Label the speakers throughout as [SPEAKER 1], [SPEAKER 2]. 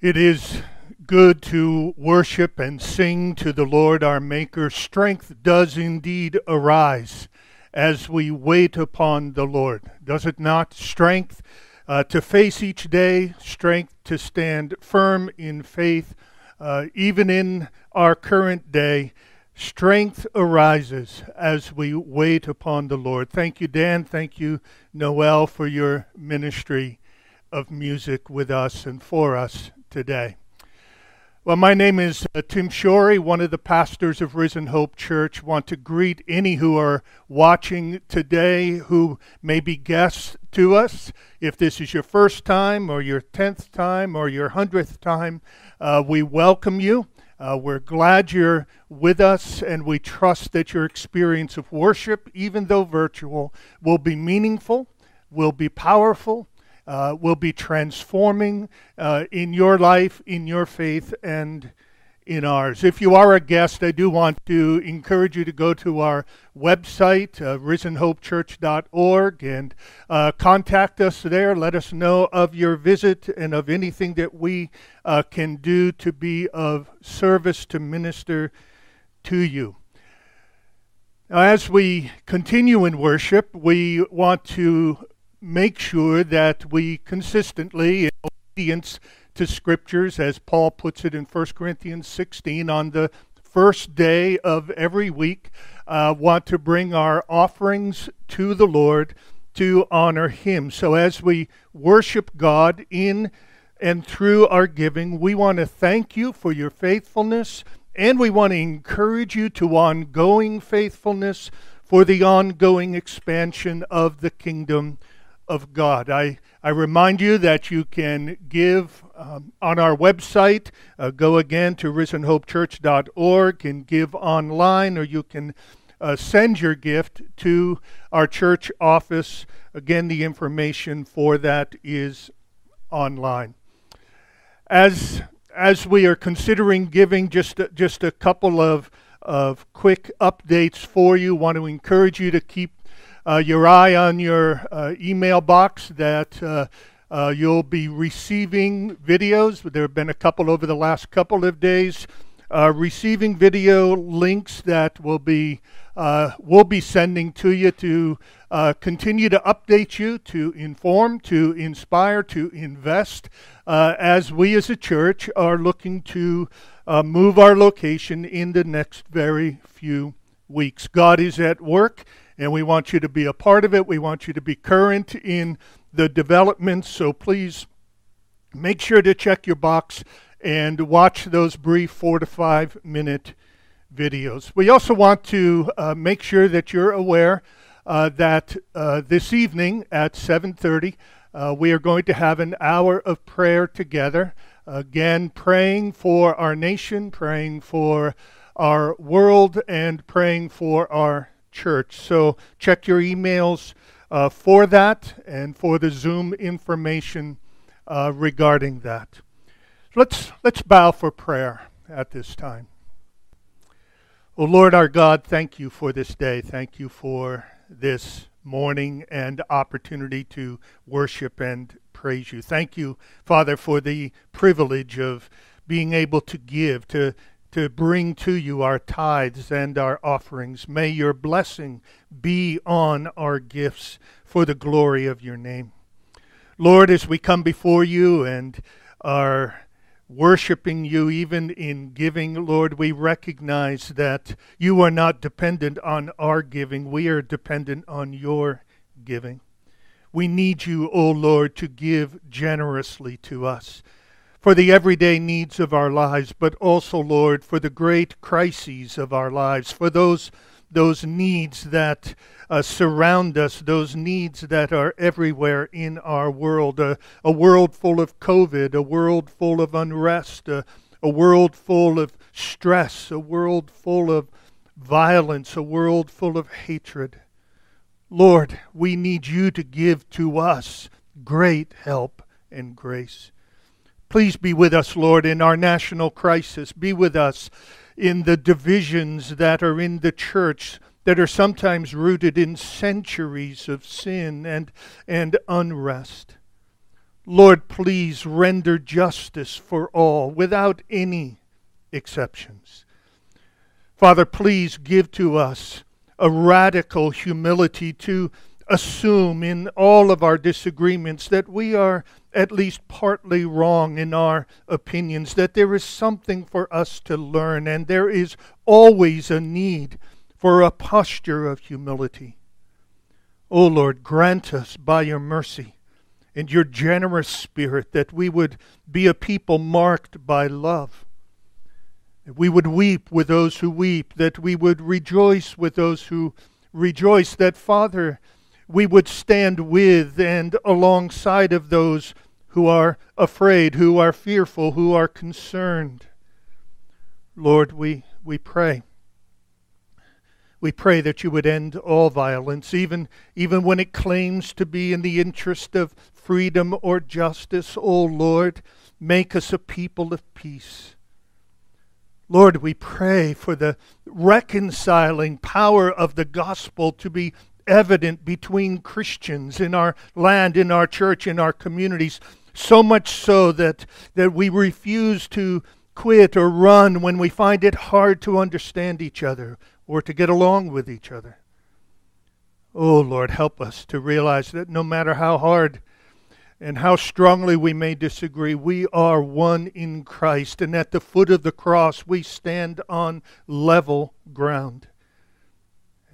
[SPEAKER 1] It is good to worship and sing to the Lord our Maker. Strength does indeed arise as we wait upon the Lord, does it not? Strength uh, to face each day, strength to stand firm in faith, uh, even in our current day. Strength arises as we wait upon the Lord. Thank you, Dan. Thank you, Noel, for your ministry of music with us and for us today. Well, my name is uh, Tim Shorey, one of the pastors of Risen Hope Church. Want to greet any who are watching today who may be guests to us. If this is your first time, or your tenth time, or your hundredth time, uh, we welcome you. Uh, we're glad you're with us, and we trust that your experience of worship, even though virtual, will be meaningful, will be powerful, uh, will be transforming uh, in your life, in your faith, and in ours. If you are a guest, I do want to encourage you to go to our website, uh, risenhopechurch.org, and uh, contact us there. Let us know of your visit and of anything that we uh, can do to be of service to minister to you. Now, as we continue in worship, we want to make sure that we consistently, in obedience to scriptures, as Paul puts it in 1 Corinthians 16, on the first day of every week, uh, want to bring our offerings to the Lord to honor Him. So as we worship God in and through our giving, we want to thank you for your faithfulness, and we want to encourage you to ongoing faithfulness for the ongoing expansion of the kingdom of God. I, I remind you that you can give um, on our website. Uh, go again to risenhopechurch.org and give online, or you can uh, send your gift to our church office. Again, the information for that is online. As as we are considering giving, just just a couple of of quick updates for you. Want to encourage you to keep your eye on your uh, email box that uh, uh, you'll be receiving videos. There have been a couple over the last couple of days. Uh, receiving video links that will be uh, we'll be sending to you to uh, continue to update you, to inform, to inspire, to invest, uh, as we as a church are looking to uh, move our location in the next very few weeks. God is at work and we want you to be a part of it. We want you to be current in the developments. So please make sure to check your box and watch those brief four to five minute videos. We also want to uh, make sure that you're aware uh, that uh, this evening at 7:30 uh, we are going to have an hour of prayer together. Again, praying for our nation, praying for our world, and praying for our church. So check your emails uh, for that and for the Zoom information uh, regarding that. Let's, let's bow for prayer at this time. Oh Lord our God, thank you for this day. Thank you for this morning and opportunity to worship and praise you. Thank you, Father, for the privilege of being able to give, to to bring to you our tithes and our offerings. May your blessing be on our gifts for the glory of your name. Lord, as we come before you and are worshiping you, even in giving, Lord, we recognize that you are not dependent on our giving. We are dependent on your giving. We need you, O Lord, to give generously to us for the everyday needs of our lives, but also, Lord, for the great crises of our lives, for those, those needs that uh, surround us, those needs that are everywhere in our world. Uh, a world full of COVID, a world full of unrest, uh, a world full of stress, a world full of violence, a world full of hatred. Lord, we need you to give to us great help and grace. Please be with us, Lord, in our national crisis. Be with us in the divisions that are in the church that are sometimes rooted in centuries of sin and, and unrest. Lord, please render justice for all without any exceptions. Father, please give to us a radical humility to assume in all of our disagreements that we are at least partly wrong in our opinions, that there is something for us to learn, and there is always a need for a posture of humility. O oh Lord, grant us by your mercy and your generous spirit, that we would be a people marked by love. That we would weep with those who weep, that we would rejoice with those who rejoice, that, Father, we would stand with and alongside of those who are afraid, who are fearful, who are concerned. Lord, we, we pray we pray that you would end all violence, even, even when it claims to be in the interest of freedom or justice. O oh Lord, make us a people of peace. Lord, we pray for the reconciling power of the gospel to be evident between Christians in our land, in our church, in our communities, so much so that, that we refuse to quit or run when we find it hard to understand each other or to get along with each other. Oh, Lord, help us to realize that no matter how hard and how strongly we may disagree, we are one in Christ, and at the foot of the cross we stand on level ground.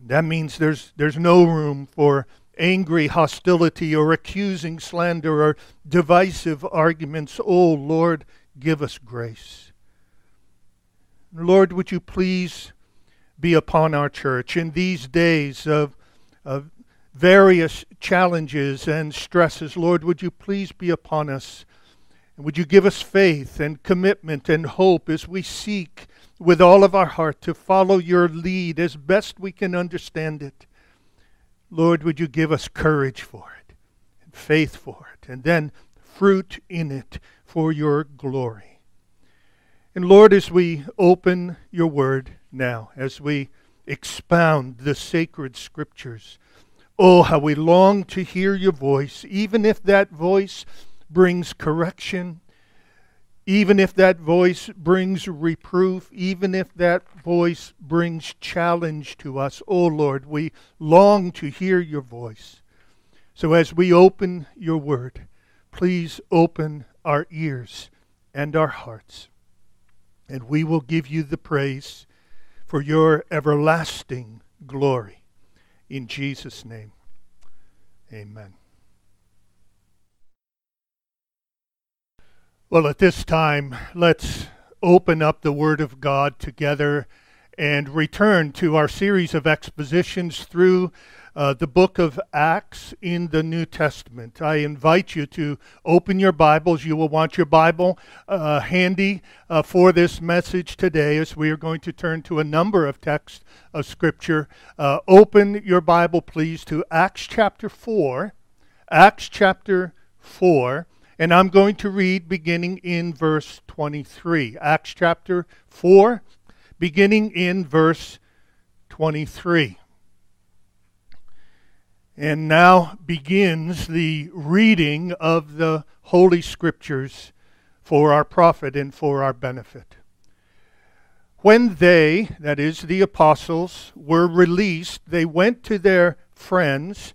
[SPEAKER 1] That means there's, there's no room for angry hostility or accusing slander or divisive arguments. Oh, Lord, give us grace. Lord, would you please be upon our church in these days of, of various challenges and stresses. Lord, would you please be upon us? Would you give us faith and commitment and hope as we seek with all of our heart to follow your lead as best we can understand it? Lord, would you give us courage for it and faith for it and then fruit in it for your glory? And Lord, as we open your word, now as we expound the sacred scriptures. Oh, how we long to hear your voice, even if that voice brings correction, even if that voice brings reproof, even if that voice brings challenge to us. Oh, Lord, we long to hear your voice. So as we open your word, please open our ears and our hearts, and we will give you the praise for your everlasting glory. In Jesus' name, amen. Well, at this time, let's open up the Word of God together and return to our series of expositions through uh, the book of Acts in the New Testament. I invite you to open your Bibles. You will want your Bible uh, handy uh, for this message today as we are going to turn to a number of texts of Scripture. Uh, open your Bible, please, to Acts chapter 4. Acts chapter 4. And I'm going to read beginning in verse 23. Acts chapter 4, beginning in verse 23. And now begins the reading of the Holy Scriptures for our profit and for our benefit. When they, that is, the apostles, were released, they went to their friends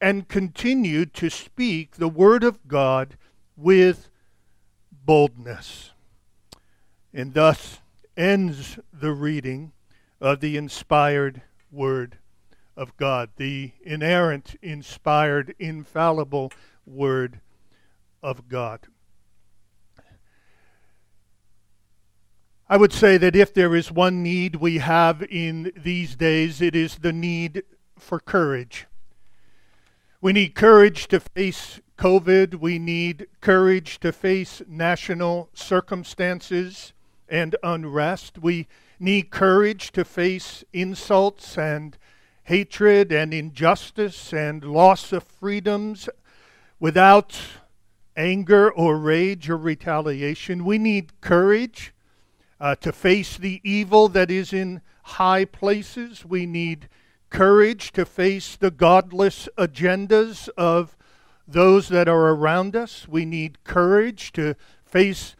[SPEAKER 1] and continued to speak the word of God with boldness. And thus ends the reading of the inspired word of God, the inerrant, inspired, infallible word of God. I would say that if there is one need we have in these days, it is the need for courage. We need courage to face COVID. We need courage to face national circumstances and unrest. We need courage to face insults and hatred and injustice and loss of freedoms without anger or rage or retaliation. We need courage uh, to face the evil that is in high places. We need courage to face the godless agendas of those that are around us. We need courage to face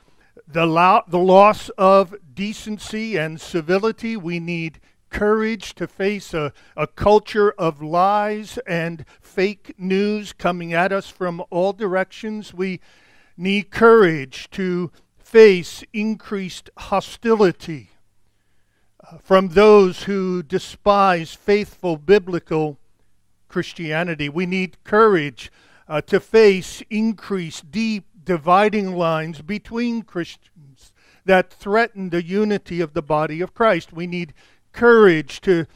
[SPEAKER 1] the, lo- the loss of decency and civility. We need courage to face a, a culture of lies and fake news coming at us from all directions. We need courage to face increased hostility from those who despise faithful biblical Christianity. We need courage uh, to face increased, deep dividing lines between Christians that threaten the unity of the body of Christ. We need courage to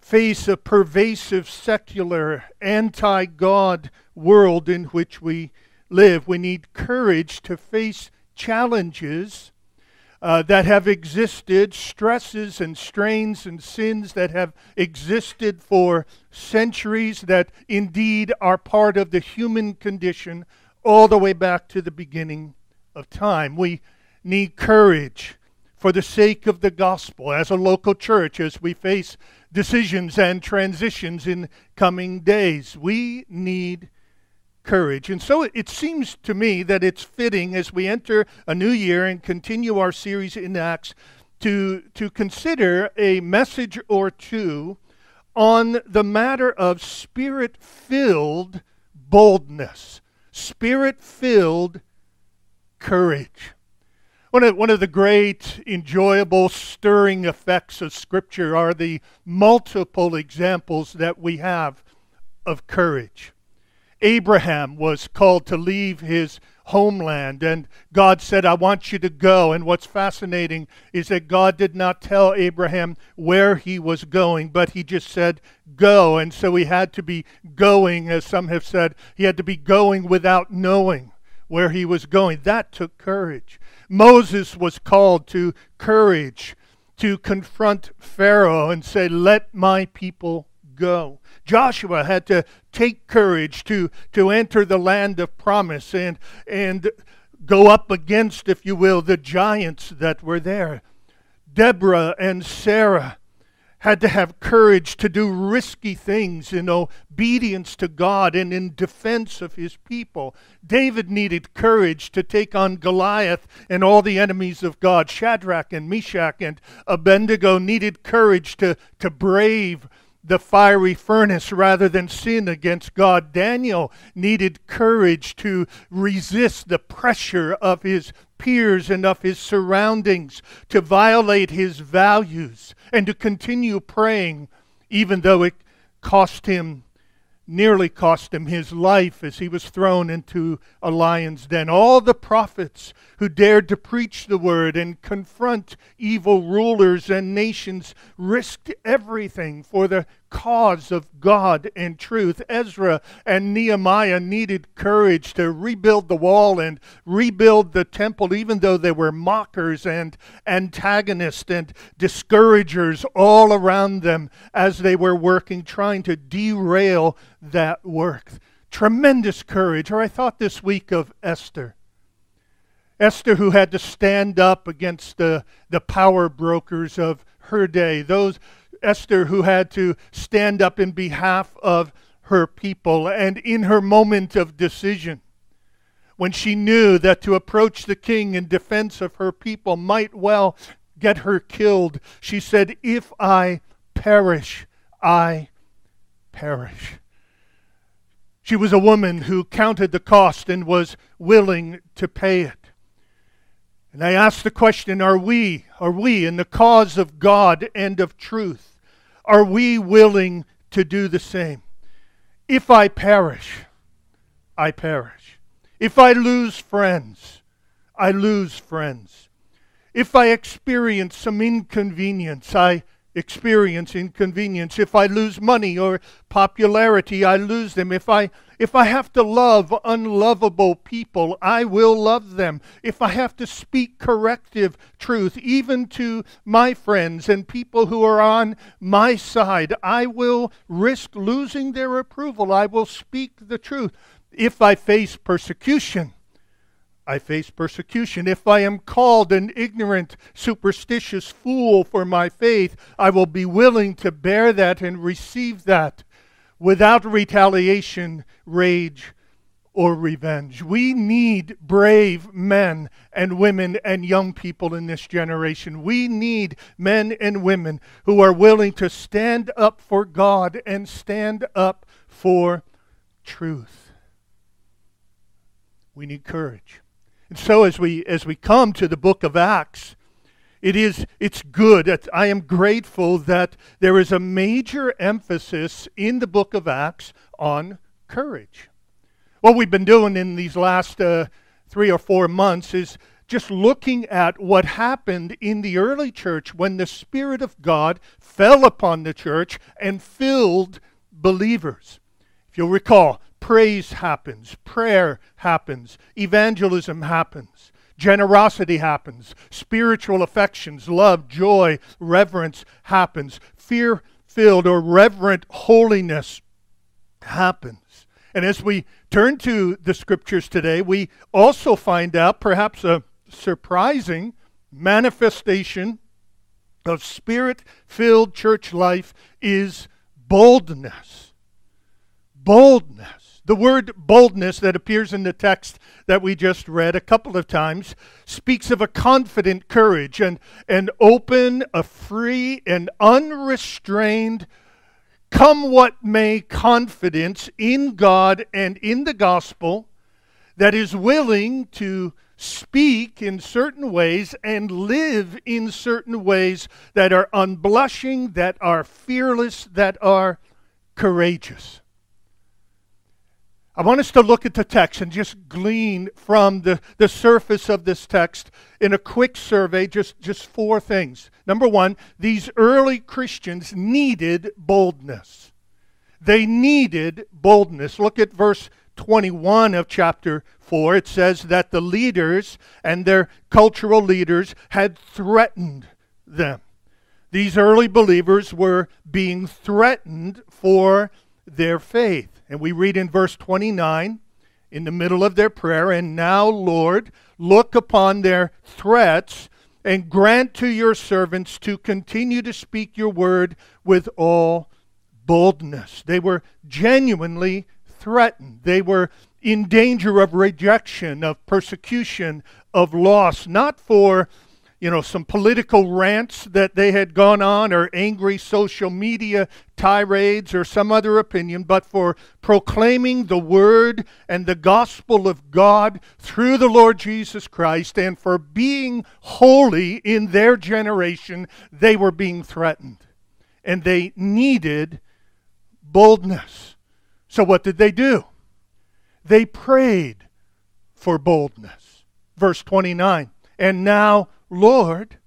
[SPEAKER 1] face a pervasive secular, anti God world in which we live. We need courage to face challenges uh, that have existed, stresses and strains and sins that have existed for centuries, that indeed are part of the human condition all the way back to the beginning of time. We need courage for the sake of the gospel as a local church as we face decisions and transitions in coming days. We need courage. And so it seems to me that it's fitting as we enter a new year and continue our series in Acts to, to consider a message or two on the matter of spirit filled boldness, spirit filled courage. One of, one of the great, enjoyable, stirring effects of Scripture are the multiple examples that we have of courage. Abraham was called to leave his homeland, and God said, I want you to go. And what's fascinating is that God did not tell Abraham where he was going, but he just said, Go. And so he had to be going, as some have said, he had to be going without knowing where he was going. That took courage. Moses was called to courage to confront Pharaoh and say, Let my people go. Joshua had to take courage to, to enter the land of promise and, and go up against, if you will, the giants that were there. Deborah and Sarah had to have courage to do risky things in obedience to God and in defense of his people. David needed courage to take on Goliath and all the enemies of God. Shadrach and Meshach and Abednego needed courage to, to brave the fiery furnace rather than sin against God. Daniel needed courage to resist the pressure of his peers and of his surroundings, to violate his values, and to continue praying, even though it cost him nearly cost him his life as he was thrown into a lion's den. All the prophets who dared to preach the word and confront evil rulers and nations risked everything for the cause of God and truth. Ezra and Nehemiah needed courage to rebuild the wall and rebuild the temple, even though there were mockers and antagonists and discouragers all around them as they were working, trying to derail that work. Tremendous courage. Or I thought this week of Esther. Esther, who had to stand up against the, the power brokers of her day. Those Esther who had to stand up in behalf of her people. And in her moment of decision, when she knew that to approach the king in defense of her people might well get her killed, she said, If I perish, I perish. She was a woman who counted the cost and was willing to pay it. And I ask the question are we, are we in the cause of God and of truth, are we willing to do the same? If I perish, I perish. If I lose friends, I lose friends. If I experience some inconvenience, I experience inconvenience. If I lose money or popularity, I lose them. If I if I have to love unlovable people, I will love them. If I have to speak corrective truth, even to my friends and people who are on my side, I will risk losing their approval. I will speak the truth. If I face persecution, I face persecution. If I am called an ignorant, superstitious fool for my faith, I will be willing to bear that and receive that without retaliation, rage, or revenge. We need brave men and women and young people in this generation. We need men and women who are willing to stand up for God and stand up for truth. We need courage. And so as we as we come to the book of Acts, it is it's good. I am grateful that there is a major emphasis in the book of Acts on courage. What we've been doing in these last uh, three or four months is just looking at what happened in the early church when the Spirit of God fell upon the church and filled believers. If you'll recall, praise happens, prayer happens, evangelism happens, generosity happens, spiritual affections, love, joy, reverence happens, fear filled or reverent holiness happens. And as we turn to the scriptures today, we also find out perhaps a surprising manifestation of spirit filled church life is boldness. Boldness. The word boldness that appears in the text that we just read a couple of times speaks of a confident courage and an open, a free, and unrestrained, come what may confidence in God and in the gospel that is willing to speak in certain ways and live in certain ways that are unblushing, that are fearless, that are courageous. I want us to look at the text and just glean from the, the surface of this text in a quick survey just, just four things. Number one, these early Christians needed boldness. They needed boldness. Look at verse 21 of chapter 4. It says that the leaders and their cultural leaders had threatened them. These early believers were being threatened for their faith. And we read in verse 29, in the middle of their prayer, And now, Lord, look upon their threats and grant to your servants to continue to speak your word with all boldness. They were genuinely threatened. They were in danger of rejection, of persecution, of loss, not for you know, some political rants that they had gone on, or angry social media tirades, or some other opinion, but for proclaiming the word and the gospel of God through the Lord Jesus Christ, and for being holy in their generation, they were being threatened. And they needed boldness. So, what did they do? They prayed for boldness. Verse 29 And now, Lord,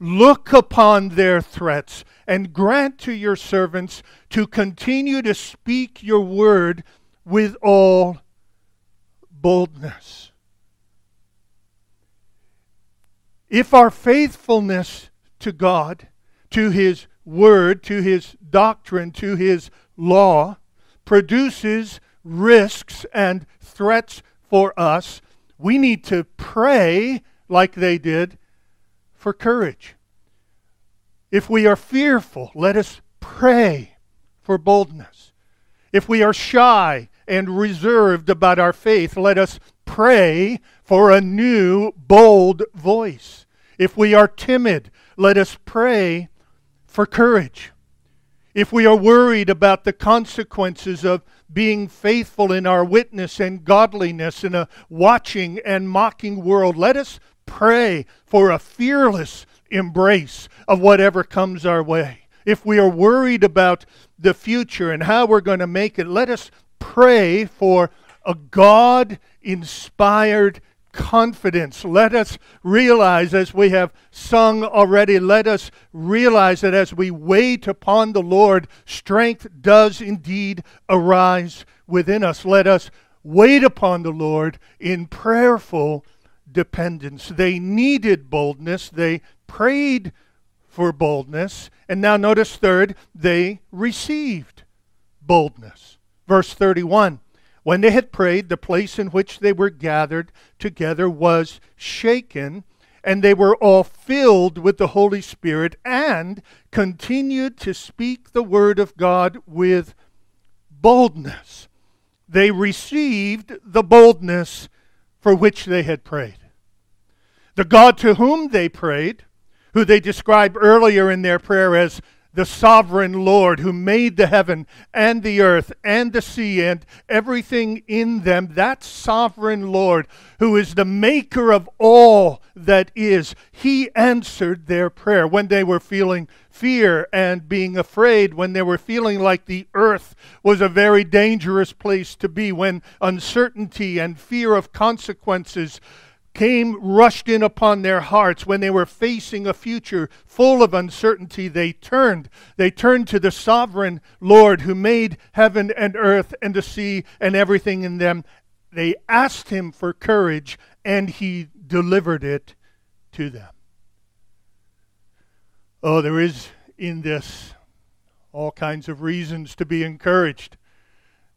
[SPEAKER 1] look upon their threats and grant to your servants to continue to speak your word with all boldness. If our faithfulness to God, to His word, to His doctrine, to His law, produces risks and threats for us, We need to pray like they did for courage. If we are fearful, let us pray for boldness. If we are shy and reserved about our faith, let us pray for a new, bold voice. If we are timid, let us pray for courage. If we are worried about the consequences of being faithful in our witness and godliness in a watching and mocking world, let us pray for a fearless embrace of whatever comes our way. If we are worried about the future and how we're going to make it, let us pray for a God inspired confidence. Let us realize, as we have sung already, let us realize that as we wait upon the Lord, strength does indeed arise within us. Let us wait upon the Lord in prayerful dependence. They needed boldness, they prayed for boldness, and now notice third, they received boldness. Verse 31 when they had prayed, the place in which they were gathered together was shaken, and they were all filled with the Holy Spirit and continued to speak the word of God with boldness. They received the boldness for which they had prayed. The God to whom they prayed, who they described earlier in their prayer as the sovereign Lord who made the heaven and the earth and the sea and everything in them, that sovereign Lord who is the maker of all that is, he answered their prayer. When they were feeling fear and being afraid, when they were feeling like the earth was a very dangerous place to be, when uncertainty and fear of consequences came rushed in upon their hearts. When they were facing a future full of uncertainty they turned. They turned to the sovereign lord who made heaven and earth and the sea and everything in them. They asked him for courage and he delivered it to them. Oh there is in this all kinds of reasons to be encouraged.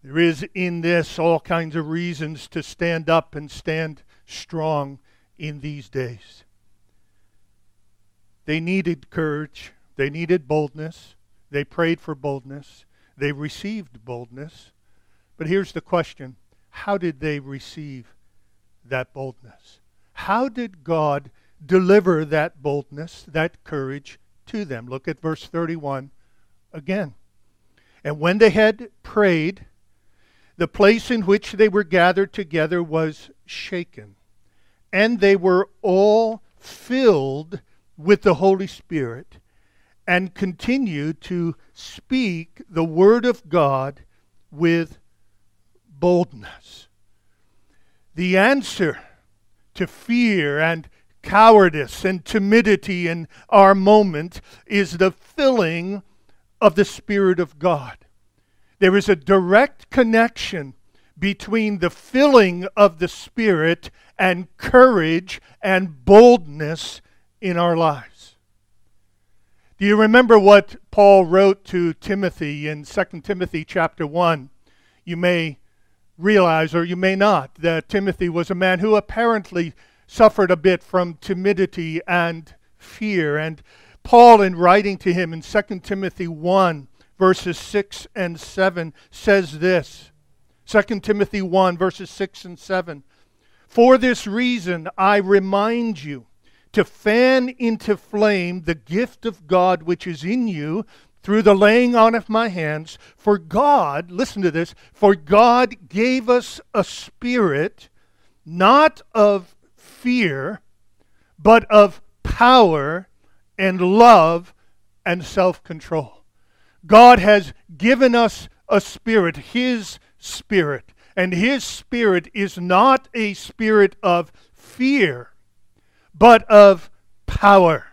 [SPEAKER 1] There is in this all kinds of reasons to stand up and stand strong in these days. They needed courage, they needed boldness, they prayed for boldness, they received boldness. But here's the question how did they receive that boldness? How did God deliver that boldness, that courage to them? Look at verse 31 again. And when they had prayed, the place in which they were gathered together was shaken and they were all filled with the Holy Spirit and continued to speak the Word of God with boldness. The answer to fear and cowardice and timidity in our moment is the filling of the Spirit of God. There is a direct connection between the filling of the Spirit and courage and boldness in our lives. Do you remember what Paul wrote to Timothy in 2 Timothy chapter 1? You may realize, or you may not, that Timothy was a man who apparently suffered a bit from timidity and fear. And Paul, in writing to him in 2 Timothy 1, verses 6 and 7, says this 2 Timothy 1, verses 6 and 7. For this reason, I remind you to fan into flame the gift of God which is in you through the laying on of my hands. For God, listen to this, for God gave us a spirit not of fear, but of power and love and self control. God has given us a spirit, His spirit. And his spirit is not a spirit of fear, but of power,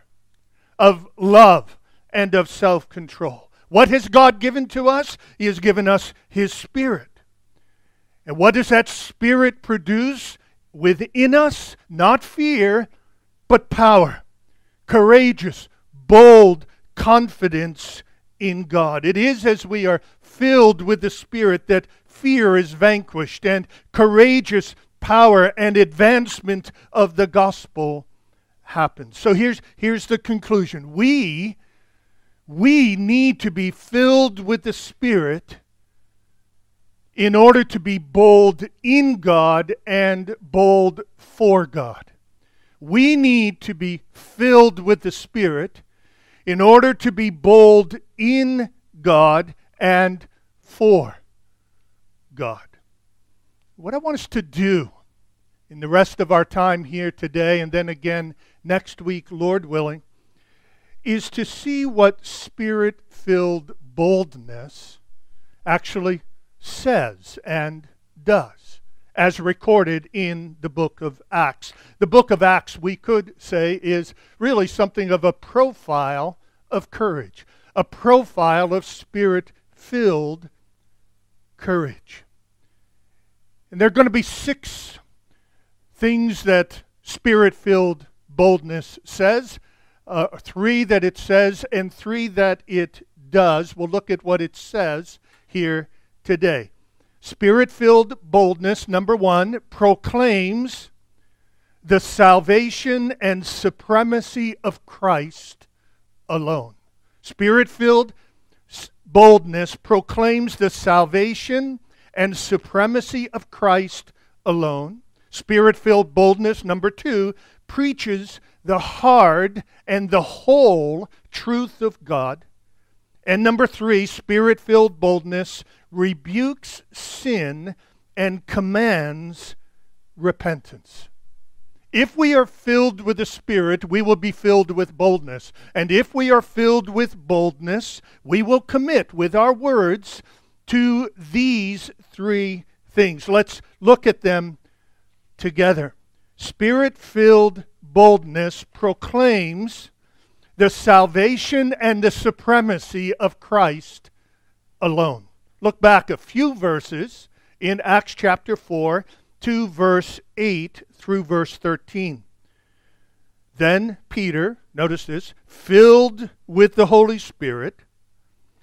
[SPEAKER 1] of love, and of self control. What has God given to us? He has given us his spirit. And what does that spirit produce within us? Not fear, but power. Courageous, bold confidence in God. It is as we are filled with the Spirit that fear is vanquished and courageous power and advancement of the gospel happens. So here's, here's the conclusion. We, we need to be filled with the Spirit in order to be bold in God and bold for God. We need to be filled with the Spirit in order to be bold in God and for God. What I want us to do in the rest of our time here today and then again next week, Lord willing, is to see what spirit filled boldness actually says and does, as recorded in the book of Acts. The book of Acts, we could say, is really something of a profile of courage, a profile of spirit filled courage. And there are going to be six things that spirit filled boldness says, uh, three that it says, and three that it does. We'll look at what it says here today. Spirit filled boldness, number one, proclaims the salvation and supremacy of Christ alone. Spirit filled boldness proclaims the salvation and supremacy of Christ alone. Spirit filled boldness, number two, preaches the hard and the whole truth of God. And number three, spirit filled boldness rebukes sin and commands repentance. If we are filled with the Spirit, we will be filled with boldness. And if we are filled with boldness, we will commit with our words to these three things. Let's look at them together. Spirit filled boldness proclaims the salvation and the supremacy of Christ alone. Look back a few verses in Acts chapter 4 to verse 8 through verse 13. Then Peter, notice this, filled with the Holy Spirit,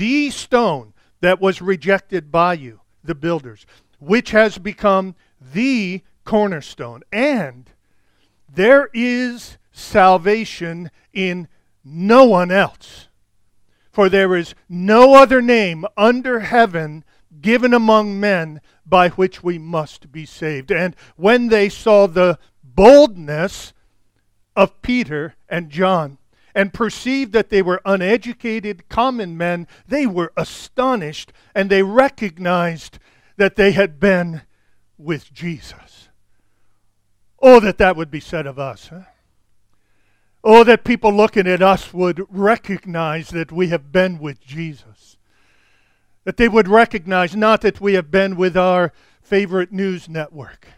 [SPEAKER 1] the stone that was rejected by you the builders, which has become the cornerstone. And there is salvation in no one else. For there is no other name under heaven given among men by which we must be saved. And when they saw the boldness of Peter and John, and perceived that they were uneducated common men, they were astonished and they recognized that they had been with Jesus. Oh, that that would be said of us. Huh? Oh, that people looking at us would recognize that we have been with Jesus. That they would recognize not that we have been with our favorite news network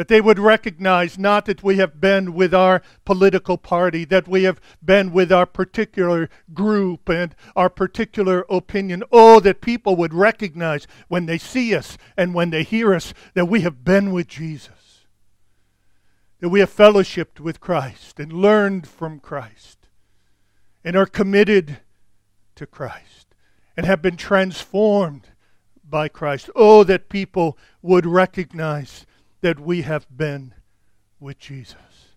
[SPEAKER 1] that they would recognize not that we have been with our political party, that we have been with our particular group and our particular opinion. Oh, that people would recognize when they see us and when they hear us that we have been with Jesus, that we have fellowshipped with Christ and learned from Christ and are committed to Christ and have been transformed by Christ. Oh, that people would recognize that we have been with Jesus.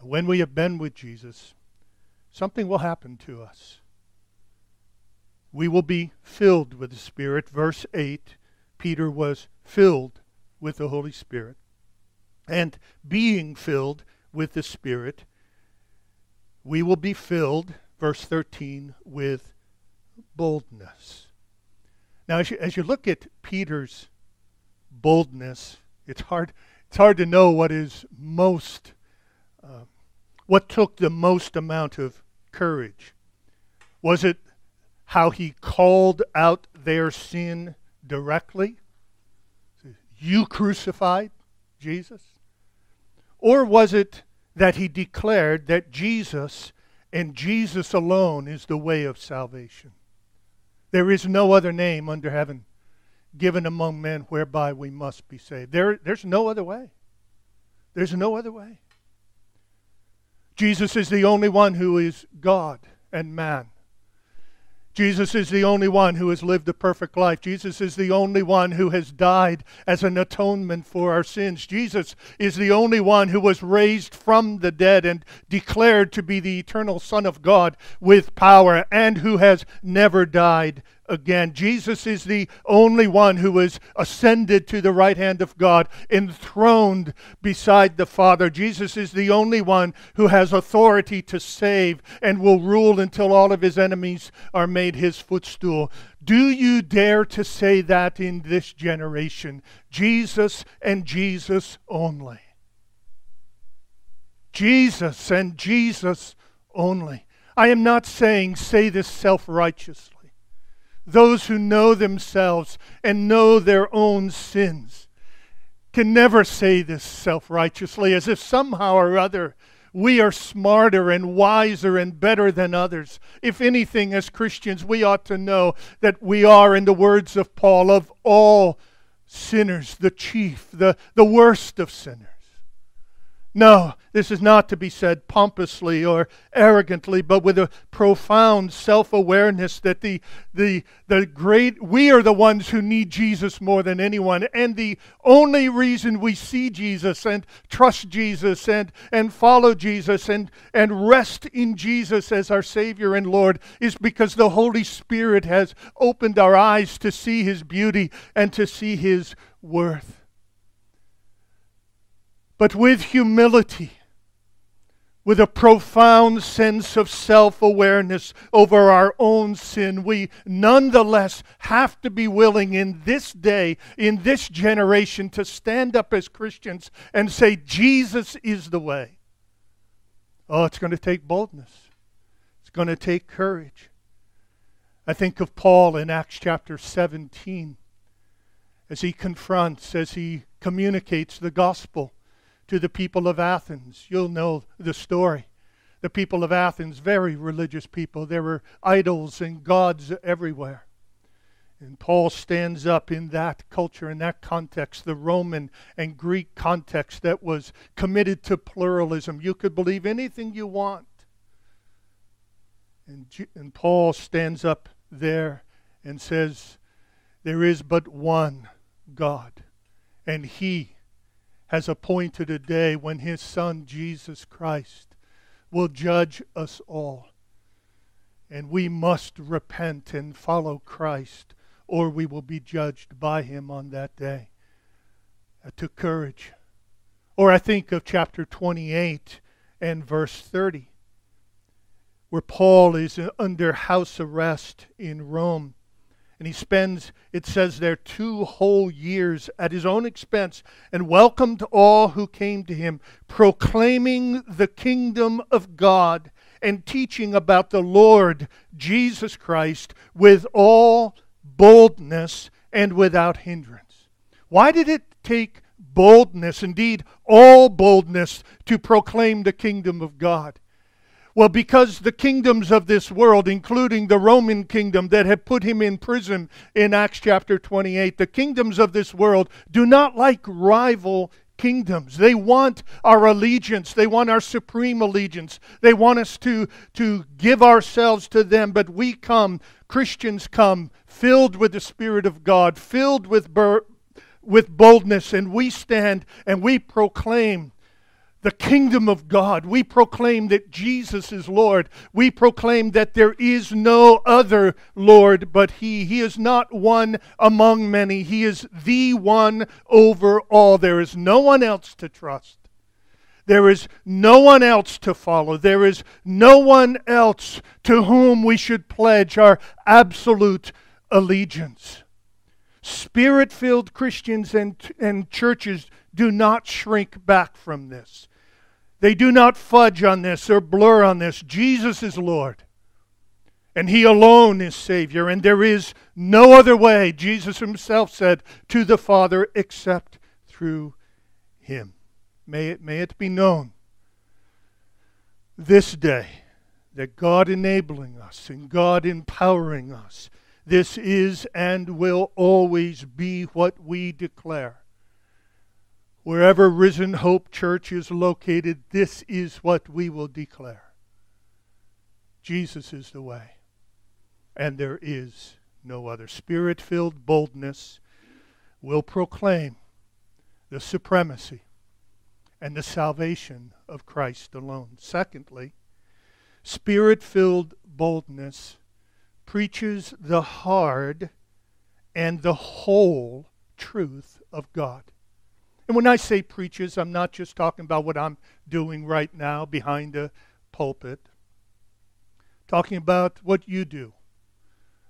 [SPEAKER 1] When we have been with Jesus, something will happen to us. We will be filled with the Spirit. Verse 8 Peter was filled with the Holy Spirit. And being filled with the Spirit, we will be filled, verse 13, with boldness. Now, as you, as you look at Peter's boldness. It's hard, it's hard to know what is most, uh, what took the most amount of courage. Was it how he called out their sin directly? You crucified? Jesus? Or was it that he declared that Jesus and Jesus alone is the way of salvation? There is no other name under heaven given among men whereby we must be saved. There, there's no other way. There's no other way. Jesus is the only one who is God and man. Jesus is the only one who has lived a perfect life. Jesus is the only one who has died as an atonement for our sins. Jesus is the only one who was raised from the dead and declared to be the eternal Son of God with power and who has never died again. Jesus is the only one who is ascended to the right hand of God, enthroned beside the Father. Jesus is the only one who has authority to save and will rule until all of his enemies are made his footstool. Do you dare to say that in this generation? Jesus and Jesus only. Jesus and Jesus only. I am not saying say this self righteously those who know themselves and know their own sins can never say this self righteously as if somehow or other we are smarter and wiser and better than others. If anything, as Christians, we ought to know that we are, in the words of Paul, of all sinners, the chief, the, the worst of sinners. No, this is not to be said pompously or arrogantly, but with a profound self awareness that the, the, the great, we are the ones who need Jesus more than anyone. And the only reason we see Jesus and trust Jesus and, and follow Jesus and, and rest in Jesus as our Savior and Lord is because the Holy Spirit has opened our eyes to see His beauty and to see His worth but with humility, with a profound sense of self awareness over our own sin, we nonetheless have to be willing in this day, in this generation, to stand up as Christians and say, Jesus is the way. Oh, it's going to take boldness, it's going to take courage. I think of Paul in Acts chapter 17 as he confronts, as he communicates the gospel to the people of Athens. You'll know the story. The people of Athens, very religious people. There were idols and gods everywhere. And Paul stands up in that culture, in that context, the Roman and Greek context that was committed to pluralism. You could believe anything you want. And, and Paul stands up there and says, There is but one God, and He has appointed a day when his Son, Jesus Christ, will judge us all. And we must repent and follow Christ, or we will be judged by him on that day. That took courage. Or I think of chapter 28 and verse 30, where Paul is under house arrest in Rome. And he spends, it says there, two whole years at his own expense and welcomed all who came to him, proclaiming the kingdom of God and teaching about the Lord Jesus Christ with all boldness and without hindrance. Why did it take boldness, indeed all boldness, to proclaim the kingdom of God? Well, because the kingdoms of this world, including the Roman kingdom that had put him in prison in Acts chapter 28, the kingdoms of this world do not like rival kingdoms. They want our allegiance. They want our supreme allegiance. They want us to, to give ourselves to them. But we come, Christians come, filled with the Spirit of God, filled with, with boldness, and we stand and we proclaim the kingdom of God. We proclaim that Jesus is Lord. We proclaim that there is no other Lord but He. He is not one among many, He is the one over all. There is no one else to trust. There is no one else to follow. There is no one else to whom we should pledge our absolute allegiance. Spirit filled Christians and, and churches do not shrink back from this. They do not fudge on this or blur on this. Jesus is Lord. And He alone is Savior. And there is no other way, Jesus Himself said, to the Father except through him. May it, may it be known this day that God enabling us and God empowering us, this is and will always be what we declare. Wherever Risen Hope Church is located, this is what we will declare. Jesus is the way, and there is no other. Spirit filled boldness will proclaim the supremacy and the salvation of Christ alone. Secondly, spirit filled boldness preaches the hard and the whole truth of God. And when I say preaches, I'm not just talking about what I'm doing right now behind a pulpit. talking about what you do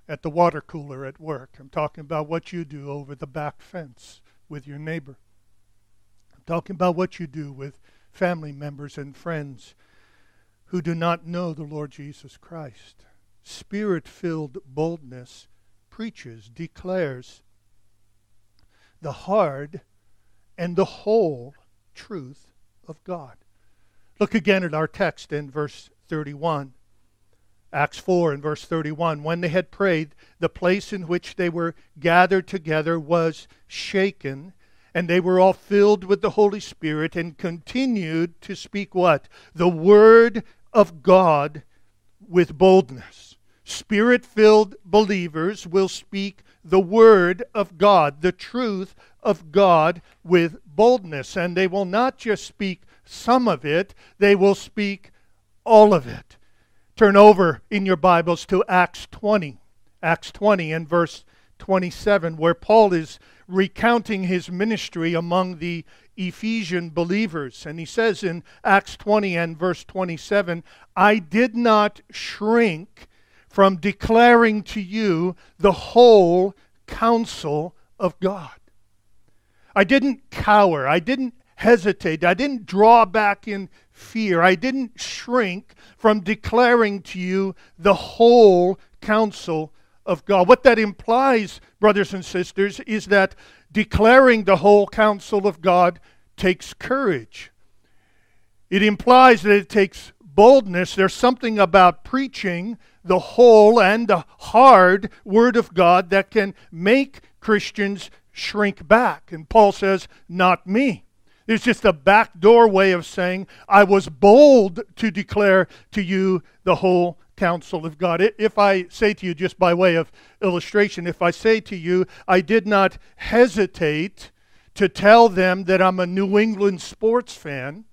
[SPEAKER 1] at the water cooler at work. I'm talking about what you do over the back fence with your neighbor. I'm talking about what you do with family members and friends who do not know the Lord Jesus Christ. Spirit filled boldness preaches, declares the hard and the whole truth of God. Look again at our text in verse 31. Acts 4 and verse 31. When they had prayed, the place in which they were gathered together was shaken, and they were all filled with the Holy Spirit and continued to speak what? The Word of God with boldness. Spirit filled believers will speak the Word of God, the truth of God with boldness. And they will not just speak some of it, they will speak all of it. Turn over in your Bibles to Acts 20. Acts 20 and verse 27, where Paul is recounting his ministry among the Ephesian believers. And he says in Acts 20 and verse 27 I did not shrink from declaring to you the whole counsel of God. I didn't cower. I didn't hesitate. I didn't draw back in fear. I didn't shrink from declaring to you the whole counsel of God. What that implies, brothers and sisters, is that declaring the whole counsel of God takes courage. It implies that it takes boldness. There's something about preaching the whole and the hard Word of God that can make Christians shrink back. And Paul says, Not me. It's just a backdoor way of saying, I was bold to declare to you the whole counsel of God. If I say to you, just by way of illustration, if I say to you, I did not hesitate to tell them that I'm a New England sports fan,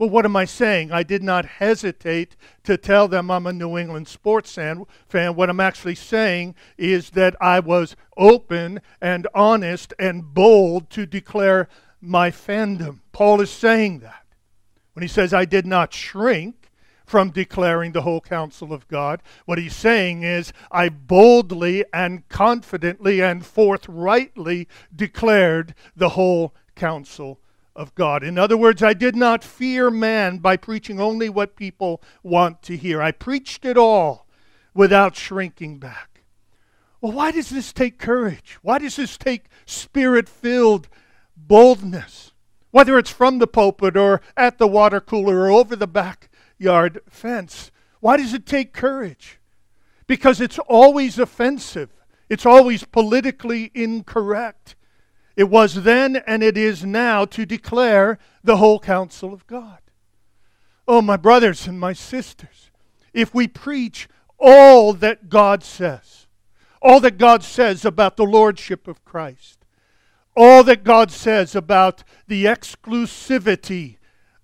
[SPEAKER 1] well, what am I saying? I did not hesitate to tell them I'm a New England sports fan. What I'm actually saying is that I was open and honest and bold to declare my fandom. Paul is saying that. When he says, I did not shrink from declaring the whole counsel of God, what he's saying is, I boldly and confidently and forthrightly declared the whole counsel of God. In other words, I did not fear man by preaching only what people want to hear. I preached it all without shrinking back. Well, why does this take courage? Why does this take spirit filled boldness? Whether it's from the pulpit or at the water cooler or over the backyard fence. Why does it take courage? Because it's always offensive, it's always politically incorrect. It was then and it is now to declare the whole counsel of God. Oh, my brothers and my sisters, if we preach all that God says, all that God says about the Lordship of Christ, all that God says about the exclusivity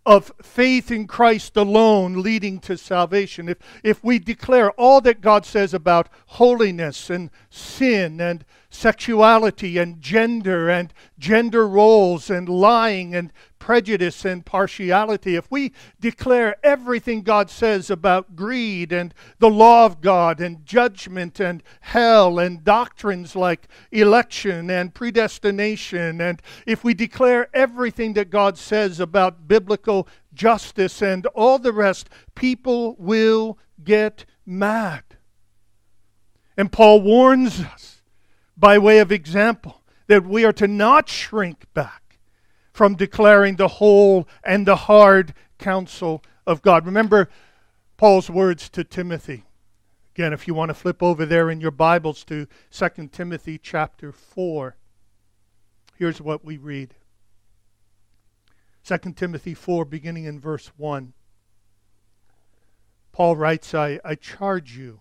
[SPEAKER 1] of faith in Christ alone leading to salvation, if, if we declare all that God says about holiness and sin and sexuality and gender and gender roles and lying and prejudice and partiality, if we declare everything God says about greed and the law of God and judgment and hell and doctrines like election and predestination, and if we declare everything that God says about biblical justice and all the rest, people will get mad. And Paul warns us by way of example that we are to not shrink back from declaring the whole and the hard counsel of God. Remember Paul's words to Timothy. Again, if you want to flip over there in your Bibles to 2 Timothy chapter 4, here's what we read. 2 Timothy 4, beginning in verse 1. Paul writes, I, I charge you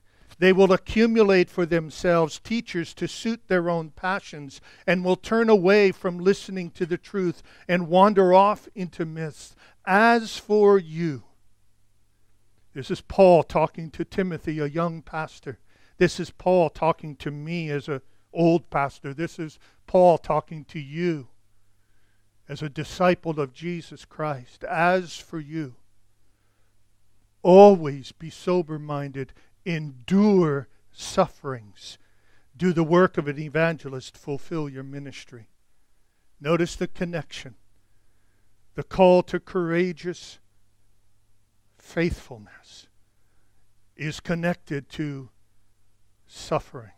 [SPEAKER 1] they will accumulate for themselves teachers to suit their own passions and will turn away from listening to the truth and wander off into myths. As for you, this is Paul talking to Timothy, a young pastor. This is Paul talking to me as an old pastor. This is Paul talking to you as a disciple of Jesus Christ. As for you, always be sober minded, endure sufferings, do the work of an evangelist, fulfill your ministry. Notice the connection, the call to courageous faithfulness is connected to suffering.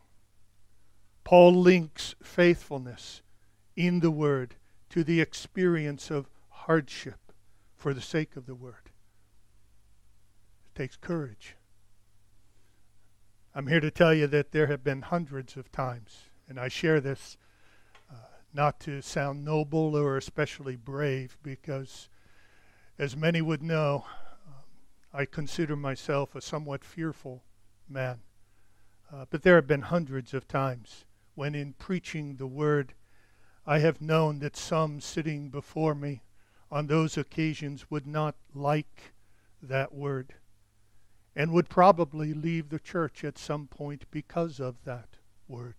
[SPEAKER 1] Paul links faithfulness in the Word to the experience of hardship for the sake of the Word. It takes courage. I'm here to tell you that there have been hundreds of times, and I share this uh, not to sound noble or especially brave, because as many would know, I consider myself a somewhat fearful man. Uh, but there have been hundreds of times when, in preaching the word, I have known that some sitting before me on those occasions would not like that word and would probably leave the church at some point because of that word.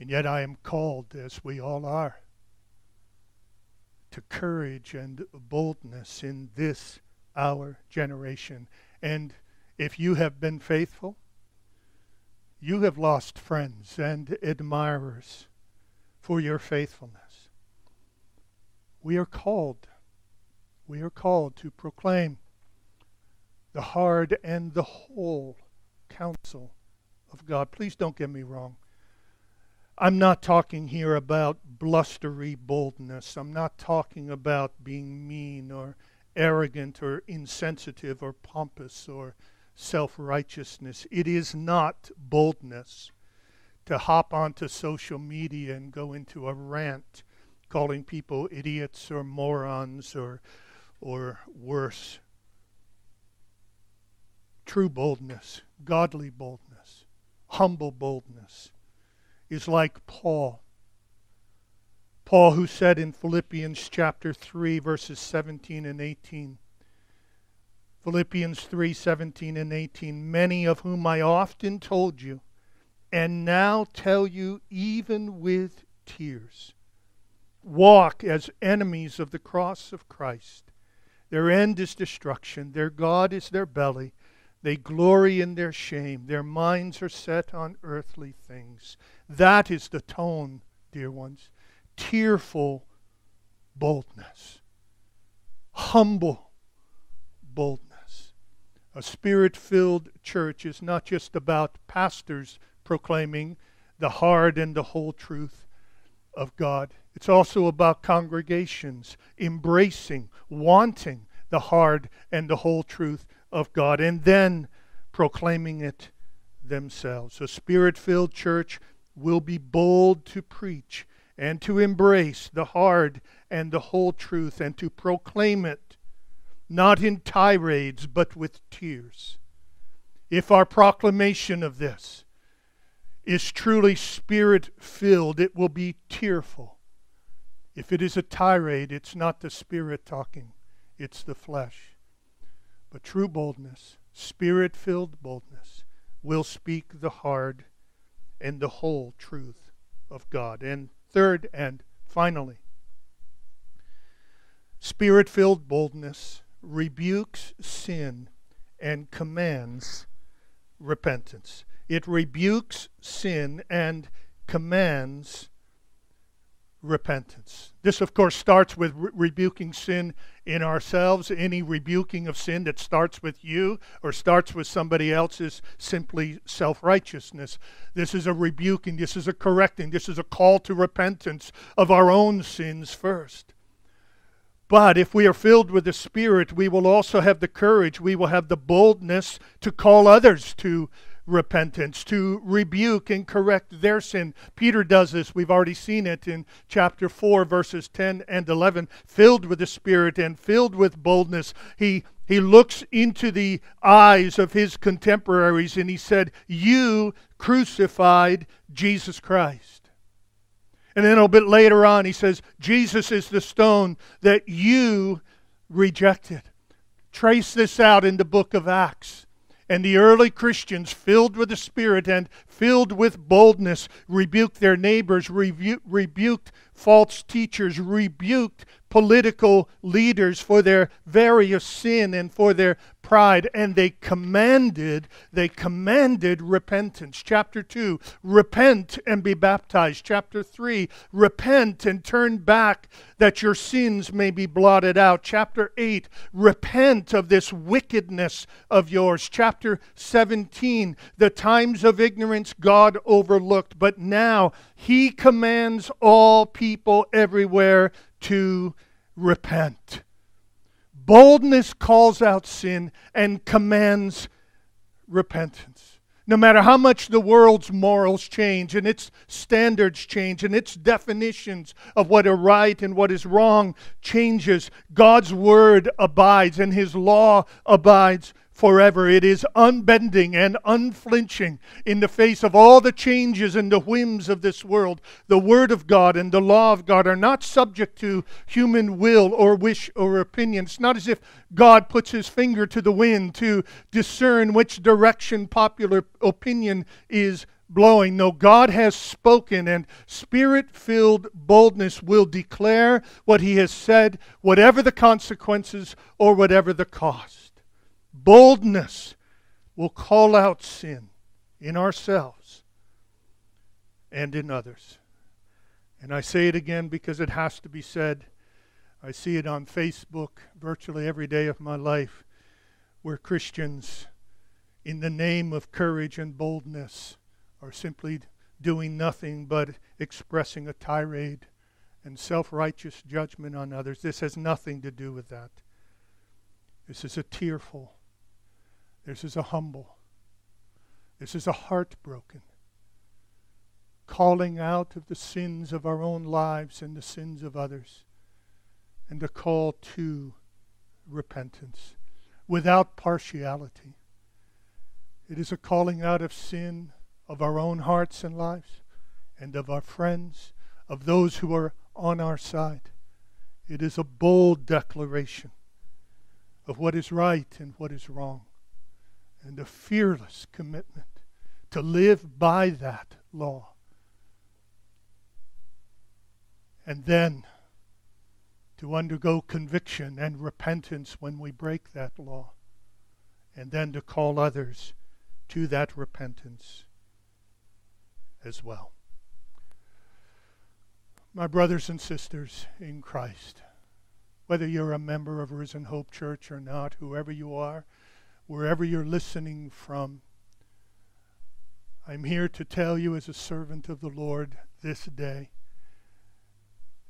[SPEAKER 1] And yet I am called, as we all are, to courage and boldness in this our generation. And if you have been faithful, you have lost friends and admirers for your faithfulness. We are called, we are called to proclaim the hard and the whole counsel of God. Please don't get me wrong. I'm not talking here about blustery boldness. I'm not talking about being mean or arrogant or insensitive or pompous or self righteousness. It is not boldness to hop onto social media and go into a rant calling people idiots or morons or, or worse. True boldness, godly boldness, humble boldness is like Paul. Paul, who said in Philippians chapter 3, verses 17 and 18, Philippians 3 17 and 18, many of whom I often told you, and now tell you even with tears, walk as enemies of the cross of Christ. Their end is destruction, their God is their belly. They glory in their shame. Their minds are set on earthly things. That is the tone, dear ones. Tearful boldness, humble boldness. A spirit filled church is not just about pastors proclaiming the hard and the whole truth of God, it's also about congregations embracing, wanting the hard and the whole truth of God, and then proclaiming it themselves. A spirit filled church will be bold to preach and to embrace the hard and the whole truth and to proclaim it, not in tirades, but with tears. If our proclamation of this is truly spirit filled, it will be tearful. If it is a tirade, it's not the spirit talking, it's the flesh. But true boldness, spirit filled boldness, will speak the hard and the whole truth of God. And third and finally, Spirit filled boldness rebukes sin and commands repentance. It rebukes sin and commands repentance. This, of course, starts with re- rebuking sin in ourselves. Any rebuking of sin that starts with you or starts with somebody else is simply self righteousness. This is a rebuking, this is a correcting, this is a call to repentance of our own sins first. But if we are filled with the Spirit, we will also have the courage, we will have the boldness to call others to repentance, to rebuke and correct their sin. Peter does this. We've already seen it in chapter 4, verses 10 and 11. Filled with the Spirit and filled with boldness, he, he looks into the eyes of his contemporaries and he said, You crucified Jesus Christ. And then a bit later on, he says, Jesus is the stone that you rejected. Trace this out in the book of Acts. And the early Christians, filled with the Spirit and filled with boldness, rebuked their neighbors, rebu- rebuked false teachers, rebuked political leaders for their various sin and for their pride and they commanded they commanded repentance. Chapter 2 repent and be baptized. Chapter 3 repent and turn back that your sins may be blotted out. Chapter 8 repent of this wickedness of yours. Chapter 17 the times of ignorance God overlooked but now he commands all people everywhere to repent Boldness calls out sin and commands repentance. No matter how much the world's morals change and its standards change and its definitions of what is right and what is wrong changes, God's word abides and his law abides forever. It is unbending and unflinching in the face of all the changes and the whims of this world. The Word of God and the law of God are not subject to human will or wish or opinion. It's not as if God puts his finger to the wind to discern which direction popular opinion is blowing. No, God has spoken, and spirit filled boldness will declare what he has said, whatever the consequences or whatever the cost boldness will call out sin in ourselves and in others. And I say it again because it has to be said. I see it on Facebook virtually every day of my life where Christians, in the name of courage and boldness, are simply doing nothing but expressing a tirade and self righteous judgment on others. This has nothing to do with that. This is a tearful, this is a humble. This is a heartbroken. Calling out of the sins of our own lives and the sins of others. And a call to repentance without partiality. It is a calling out of sin of our own hearts and lives and of our friends, of those who are on our side. It is a bold declaration of what is right and what is wrong and a fearless commitment to live by that law. And then to undergo conviction and repentance when we break that law. And then to call others to that repentance as well. My brothers and sisters in Christ, whether you're a member of Risen Hope Church or not, whoever you are, wherever you're listening from. I'm here to tell you, as a servant of the Lord this day,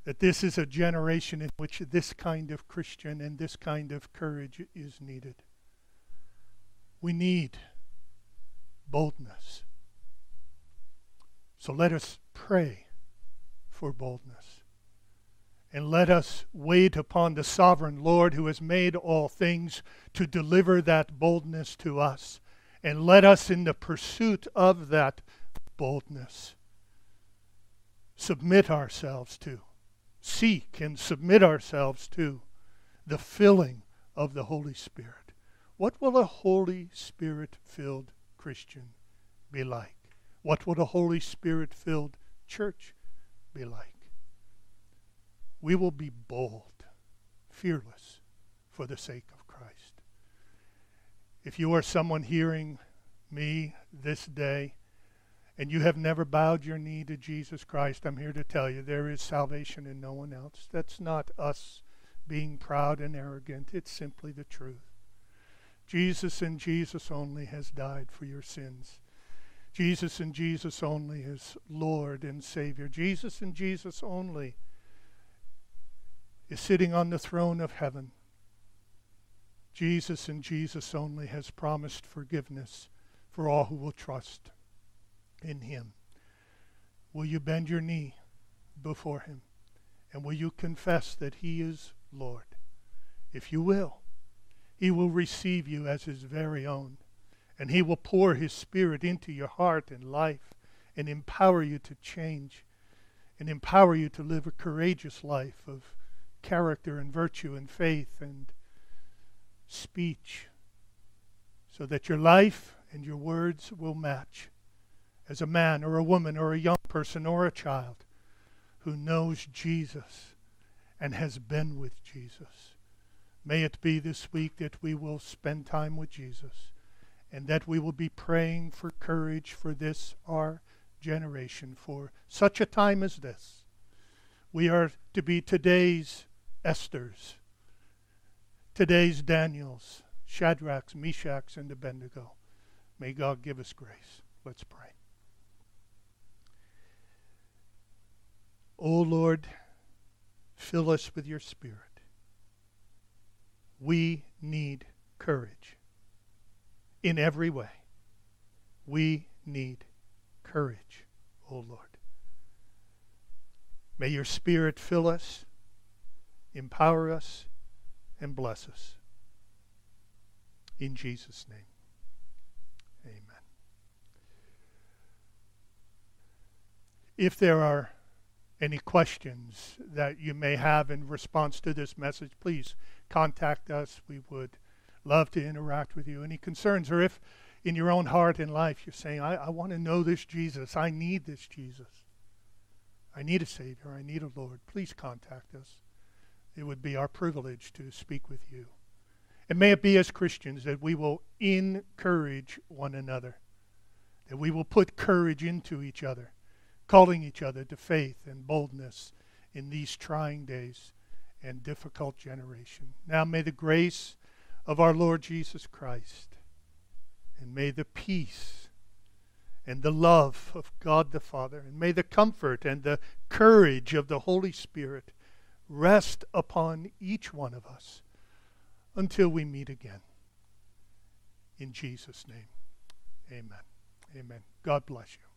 [SPEAKER 1] that this is a generation in which this kind of Christian and this kind of courage is needed. We need boldness. So let us pray for boldness. And let us wait upon the sovereign Lord who has made all things to deliver that boldness to us. And let us, in the pursuit of that boldness, submit ourselves to, seek and submit ourselves to the filling of the Holy Spirit. What will a Holy Spirit filled Christian be like? What will a Holy Spirit filled church be like? We will be bold, fearless for the sake of Christ. If you are someone hearing me this day and you have never bowed your knee to Jesus Christ, I'm here to tell you there is salvation in no one else. That's not us being proud and arrogant, it's simply the truth. Jesus and Jesus only has died for your sins. Jesus and Jesus only is Lord and Savior. Jesus and Jesus only is sitting on the throne of heaven. Jesus and Jesus only has promised forgiveness for all who will trust in him. Will you bend your knee before him? And will you confess that he is Lord? If you will, he will receive you as his very own. And he will pour his spirit into your heart and life and empower you to change and empower you to live a courageous life of character and virtue and faith and speech so that your life and your words will match as a man or a woman or a young person or a child who knows Jesus and has been with Jesus. May it be this week that we will spend time with Jesus and that we will be praying for courage for this, our generation, for such a time as this. We are to be today's Esther's, today's Daniel's, Shadrach's, Meshach's, and Abednego. May God give us grace. Let's pray. O oh Lord, fill us with your Spirit. We need courage in every way. We need courage, O oh Lord. May your Spirit fill us empower us, and bless us. In Jesus' name, amen. If there are any questions that you may have in response to this message, please contact us. We would love to interact with you. Any concerns, or if in your own heart and life you're saying, I, I want to know this Jesus, I need this Jesus, I need a Savior, I need a Lord, please contact us it would be our privilege to speak with you. And may it be as Christians that we will encourage one another, that we will put courage into each other, calling each other to faith and boldness in these trying days and difficult generation. Now may the grace of our Lord Jesus Christ and may the peace and the love of God the Father and may the comfort and the courage of the Holy Spirit rest upon each one of us until we meet again. In Jesus' name, amen. Amen. God bless you.